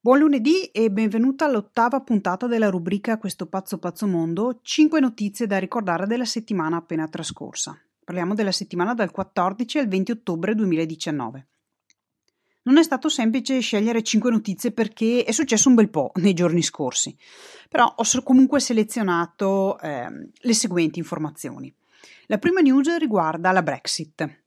Buon lunedì e benvenuta all'ottava puntata della rubrica Questo pazzo pazzo mondo, 5 notizie da ricordare della settimana appena trascorsa. Parliamo della settimana dal 14 al 20 ottobre 2019. Non è stato semplice scegliere 5 notizie perché è successo un bel po' nei giorni scorsi, però ho comunque selezionato eh, le seguenti informazioni. La prima news riguarda la Brexit.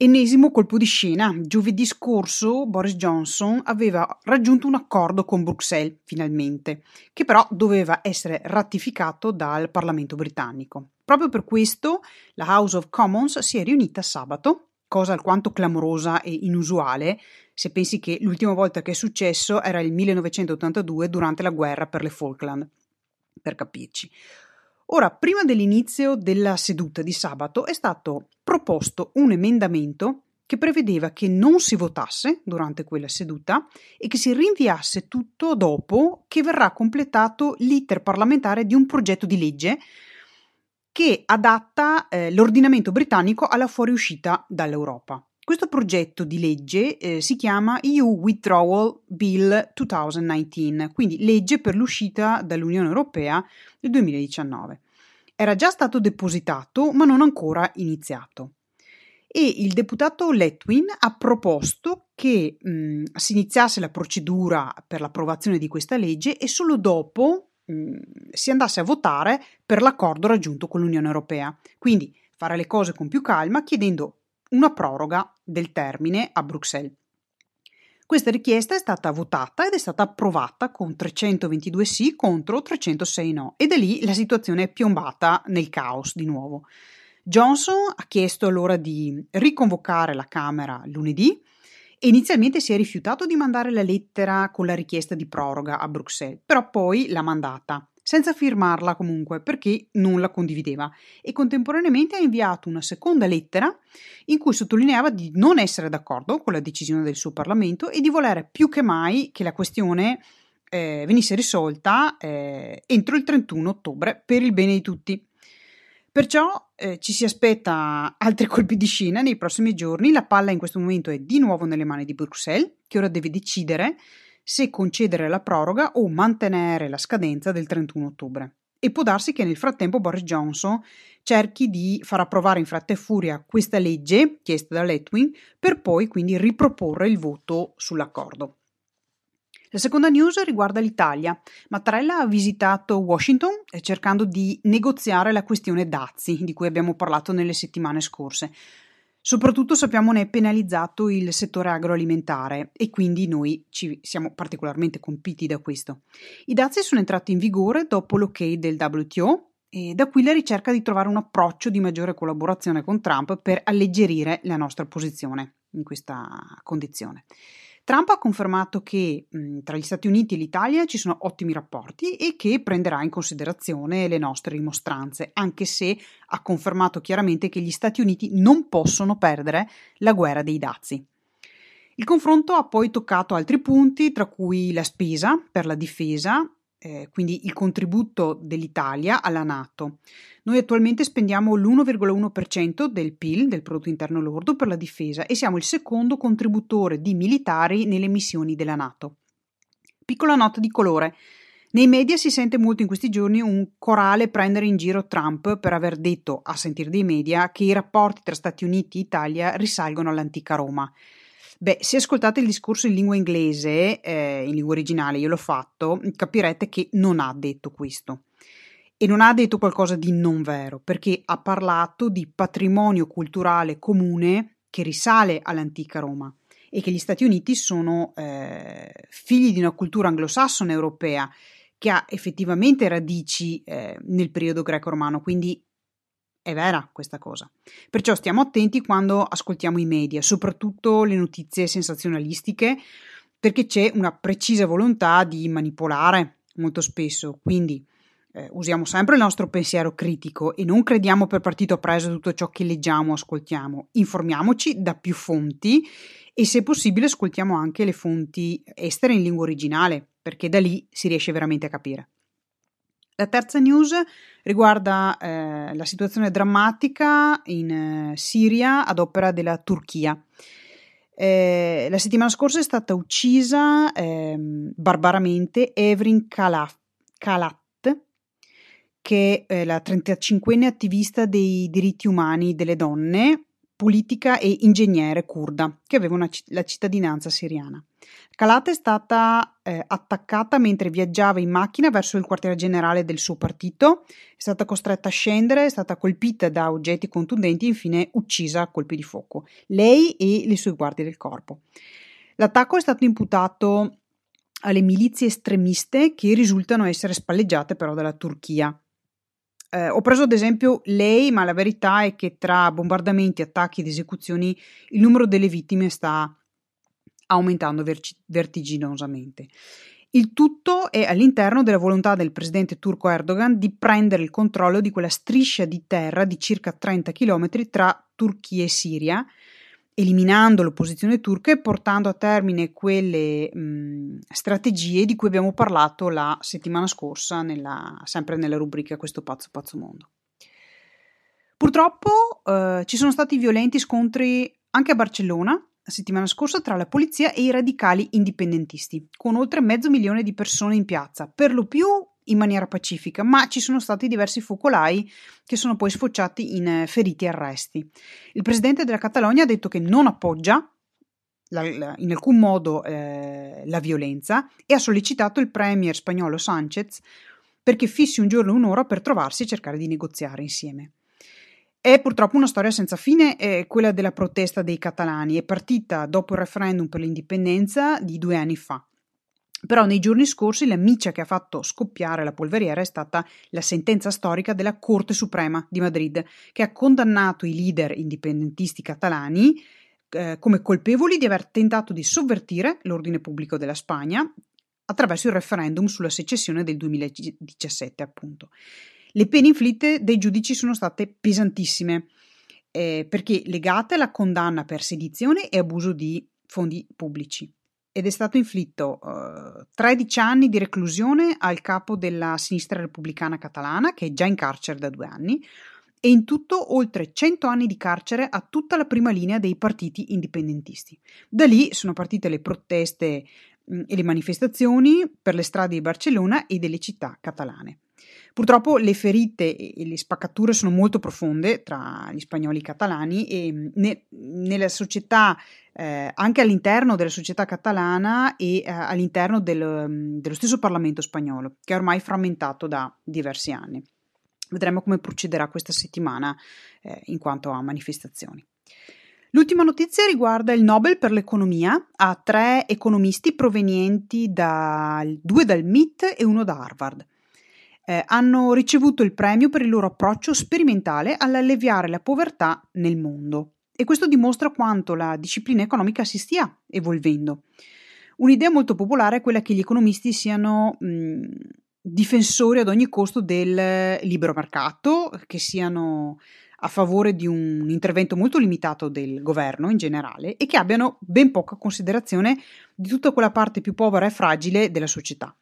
Ennesimo colpo di scena. Giovedì scorso Boris Johnson aveva raggiunto un accordo con Bruxelles, finalmente, che però doveva essere ratificato dal Parlamento britannico. Proprio per questo la House of Commons si è riunita sabato, cosa alquanto clamorosa e inusuale, se pensi che l'ultima volta che è successo era il 1982 durante la guerra per le Falkland, per capirci. Ora, prima dell'inizio della seduta di sabato è stato proposto un emendamento che prevedeva che non si votasse durante quella seduta e che si rinviasse tutto dopo che verrà completato l'iter parlamentare di un progetto di legge che adatta eh, l'ordinamento britannico alla fuoriuscita dall'Europa. Questo progetto di legge eh, si chiama EU Withdrawal Bill 2019, quindi legge per l'uscita dall'Unione Europea del 2019. Era già stato depositato, ma non ancora iniziato. E il deputato Letwin ha proposto che mh, si iniziasse la procedura per l'approvazione di questa legge e solo dopo mh, si andasse a votare per l'accordo raggiunto con l'Unione Europea. Quindi fare le cose con più calma chiedendo una proroga del termine a Bruxelles. Questa richiesta è stata votata ed è stata approvata con 322 sì contro 306 no e da lì la situazione è piombata nel caos di nuovo. Johnson ha chiesto allora di riconvocare la Camera lunedì e inizialmente si è rifiutato di mandare la lettera con la richiesta di proroga a Bruxelles, però poi l'ha mandata senza firmarla comunque perché non la condivideva e contemporaneamente ha inviato una seconda lettera in cui sottolineava di non essere d'accordo con la decisione del suo Parlamento e di volere più che mai che la questione eh, venisse risolta eh, entro il 31 ottobre per il bene di tutti. Perciò eh, ci si aspetta altri colpi di scena nei prossimi giorni, la palla in questo momento è di nuovo nelle mani di Bruxelles che ora deve decidere se concedere la proroga o mantenere la scadenza del 31 ottobre. E può darsi che nel frattempo Boris Johnson cerchi di far approvare in fretta e furia questa legge chiesta da Letwin per poi quindi riproporre il voto sull'accordo. La seconda news riguarda l'Italia. Mattarella ha visitato Washington eh, cercando di negoziare la questione dazi di cui abbiamo parlato nelle settimane scorse. Soprattutto sappiamo ne è penalizzato il settore agroalimentare e quindi noi ci siamo particolarmente compiti da questo. I dazi sono entrati in vigore dopo l'ok del WTO e da qui la ricerca di trovare un approccio di maggiore collaborazione con Trump per alleggerire la nostra posizione in questa condizione. Trump ha confermato che mh, tra gli Stati Uniti e l'Italia ci sono ottimi rapporti e che prenderà in considerazione le nostre rimostranze, anche se ha confermato chiaramente che gli Stati Uniti non possono perdere la guerra dei dazi. Il confronto ha poi toccato altri punti, tra cui la spesa per la difesa, eh, quindi il contributo dell'Italia alla Nato. Noi attualmente spendiamo l'1,1% del PIL, del prodotto interno lordo, per la difesa e siamo il secondo contributore di militari nelle missioni della Nato. Piccola nota di colore. Nei media si sente molto in questi giorni un corale prendere in giro Trump per aver detto, a sentire dei media, che i rapporti tra Stati Uniti e Italia risalgono all'antica Roma. Beh, se ascoltate il discorso in lingua inglese, eh, in lingua originale, io l'ho fatto, capirete che non ha detto questo. E non ha detto qualcosa di non vero, perché ha parlato di patrimonio culturale comune che risale all'antica Roma e che gli Stati Uniti sono eh, figli di una cultura anglosassone europea che ha effettivamente radici eh, nel periodo greco-romano, quindi è vera questa cosa. Perciò stiamo attenti quando ascoltiamo i media, soprattutto le notizie sensazionalistiche, perché c'è una precisa volontà di manipolare molto spesso. Quindi eh, usiamo sempre il nostro pensiero critico e non crediamo per partito preso tutto ciò che leggiamo o ascoltiamo. Informiamoci da più fonti e se possibile ascoltiamo anche le fonti estere in lingua originale, perché da lì si riesce veramente a capire. La terza news riguarda eh, la situazione drammatica in eh, Siria ad opera della Turchia. Eh, la settimana scorsa è stata uccisa eh, barbaramente Evrin Kalat, che è la 35enne attivista dei diritti umani delle donne, politica e ingegnere kurda, che aveva una, la cittadinanza siriana. Kalat è stata eh, attaccata mentre viaggiava in macchina verso il quartiere generale del suo partito, è stata costretta a scendere, è stata colpita da oggetti contundenti e infine uccisa a colpi di fuoco, lei e le sue guardie del corpo. L'attacco è stato imputato alle milizie estremiste che risultano essere spalleggiate però dalla Turchia. Eh, ho preso ad esempio lei, ma la verità è che tra bombardamenti, attacchi ed esecuzioni il numero delle vittime sta aumentando vertiginosamente. Il tutto è all'interno della volontà del presidente turco Erdogan di prendere il controllo di quella striscia di terra di circa 30 km tra Turchia e Siria, eliminando l'opposizione turca e portando a termine quelle mh, strategie di cui abbiamo parlato la settimana scorsa, nella, sempre nella rubrica Questo pazzo pazzo mondo. Purtroppo eh, ci sono stati violenti scontri anche a Barcellona, la settimana scorsa tra la polizia e i radicali indipendentisti, con oltre mezzo milione di persone in piazza, per lo più in maniera pacifica, ma ci sono stati diversi focolai che sono poi sfociati in eh, feriti e arresti. Il presidente della Catalogna ha detto che non appoggia la, la, in alcun modo eh, la violenza e ha sollecitato il premier spagnolo Sánchez perché fissi un giorno e un'ora per trovarsi e cercare di negoziare insieme. È purtroppo una storia senza fine, è quella della protesta dei catalani, è partita dopo il referendum per l'indipendenza di due anni fa. Però nei giorni scorsi la miccia che ha fatto scoppiare la polveriera è stata la sentenza storica della Corte Suprema di Madrid, che ha condannato i leader indipendentisti catalani eh, come colpevoli di aver tentato di sovvertire l'ordine pubblico della Spagna attraverso il referendum sulla secessione del 2017, appunto. Le pene inflitte dai giudici sono state pesantissime eh, perché legate alla condanna per sedizione e abuso di fondi pubblici ed è stato inflitto uh, 13 anni di reclusione al capo della sinistra repubblicana catalana, che è già in carcere da due anni, e in tutto oltre 100 anni di carcere a tutta la prima linea dei partiti indipendentisti. Da lì sono partite le proteste mh, e le manifestazioni per le strade di Barcellona e delle città catalane. Purtroppo le ferite e le spaccature sono molto profonde tra gli spagnoli catalani e ne, nella società, eh, anche all'interno della società catalana e eh, all'interno del, dello stesso Parlamento spagnolo, che è ormai frammentato da diversi anni. Vedremo come procederà questa settimana eh, in quanto a manifestazioni. L'ultima notizia riguarda il Nobel per l'economia a tre economisti provenienti da due dal MIT e uno da Harvard eh, hanno ricevuto il premio per il loro approccio sperimentale all'alleviare la povertà nel mondo. E questo dimostra quanto la disciplina economica si stia evolvendo. Un'idea molto popolare è quella che gli economisti siano mh, difensori ad ogni costo del libero mercato, che siano a favore di un intervento molto limitato del governo in generale e che abbiano ben poca considerazione di tutta quella parte più povera e fragile della società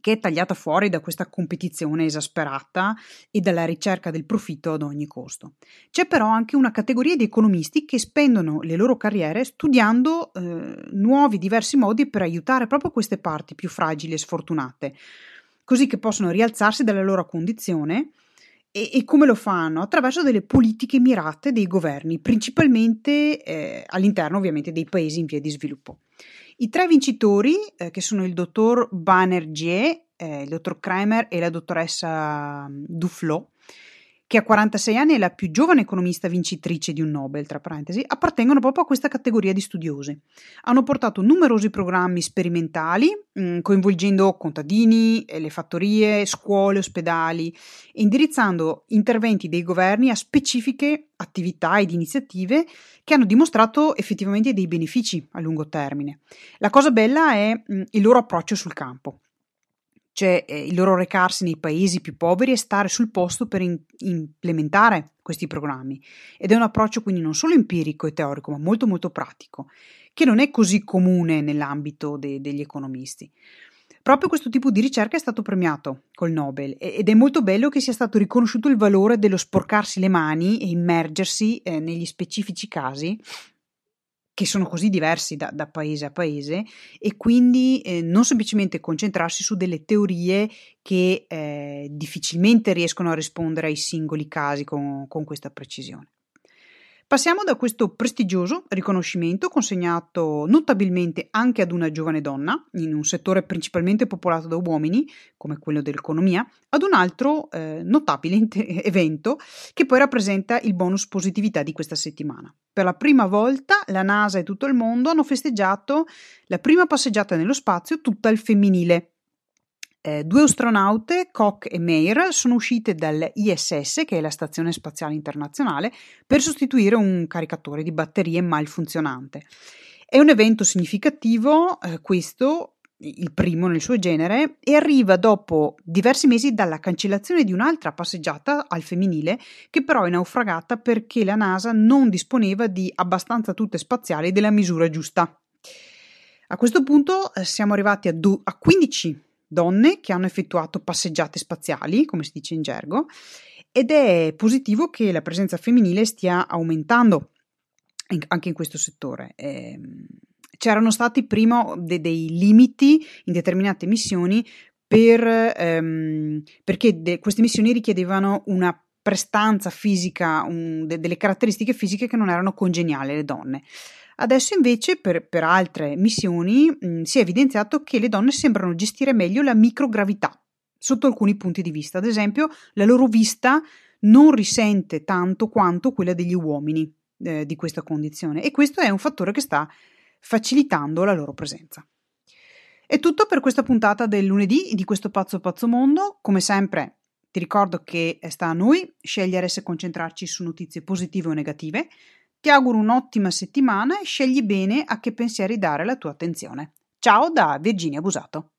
che è tagliata fuori da questa competizione esasperata e dalla ricerca del profitto ad ogni costo. C'è però anche una categoria di economisti che spendono le loro carriere studiando eh, nuovi, diversi modi per aiutare proprio queste parti più fragili e sfortunate, così che possono rialzarsi dalla loro condizione e, e come lo fanno? Attraverso delle politiche mirate dei governi, principalmente eh, all'interno ovviamente dei paesi in via di sviluppo. I tre vincitori, eh, che sono il dottor Banerjee, eh, il dottor Kramer e la dottoressa mm, Duflo, che a 46 anni è la più giovane economista vincitrice di un Nobel, tra parentesi, appartengono proprio a questa categoria di studiosi. Hanno portato numerosi programmi sperimentali, mm, coinvolgendo contadini, eh, le fattorie, scuole, ospedali, e indirizzando interventi dei governi a specifiche attività ed iniziative che hanno dimostrato effettivamente dei benefici a lungo termine. La cosa bella è mm, il loro approccio sul campo cioè eh, il loro recarsi nei paesi più poveri e stare sul posto per in- implementare questi programmi. Ed è un approccio quindi non solo empirico e teorico, ma molto molto pratico, che non è così comune nell'ambito de- degli economisti. Proprio questo tipo di ricerca è stato premiato col Nobel ed è molto bello che sia stato riconosciuto il valore dello sporcarsi le mani e immergersi eh, negli specifici casi che sono così diversi da, da paese a paese e quindi eh, non semplicemente concentrarsi su delle teorie che eh, difficilmente riescono a rispondere ai singoli casi con, con questa precisione. Passiamo da questo prestigioso riconoscimento consegnato notabilmente anche ad una giovane donna, in un settore principalmente popolato da uomini, come quello dell'economia, ad un altro eh, notabile evento che poi rappresenta il bonus positività di questa settimana. Per la prima volta la NASA e tutto il mondo hanno festeggiato la prima passeggiata nello spazio tutta al femminile, eh, due astronaute, Koch e Meir, sono uscite dall'ISS, che è la Stazione Spaziale Internazionale, per sostituire un caricatore di batterie malfunzionante. È un evento significativo, eh, questo, il primo nel suo genere, e arriva dopo diversi mesi dalla cancellazione di un'altra passeggiata al femminile, che però è naufragata perché la NASA non disponeva di abbastanza tute spaziali della misura giusta. A questo punto eh, siamo arrivati a, do- a 15 donne che hanno effettuato passeggiate spaziali, come si dice in gergo, ed è positivo che la presenza femminile stia aumentando anche in questo settore. Eh, c'erano stati prima de- dei limiti in determinate missioni per, ehm, perché de- queste missioni richiedevano una prestanza fisica, un, de- delle caratteristiche fisiche che non erano congeniali alle donne. Adesso invece per, per altre missioni mh, mm, si è evidenziato che le donne sembrano gestire meglio la microgravità sotto alcuni punti di vista. Ad esempio, la loro vista non risente tanto quanto quella degli uomini eh, di questa condizione e questo è un fattore che sta facilitando la loro presenza. È tutto per questa puntata del lunedì di questo pazzo pazzo mondo. Come sempre ti ricordo che sta a noi scegliere se concentrarci su notizie positive o negative. Ti auguro un'ottima settimana e scegli bene a che pensieri dare la tua attenzione. Ciao da Virginia Busato.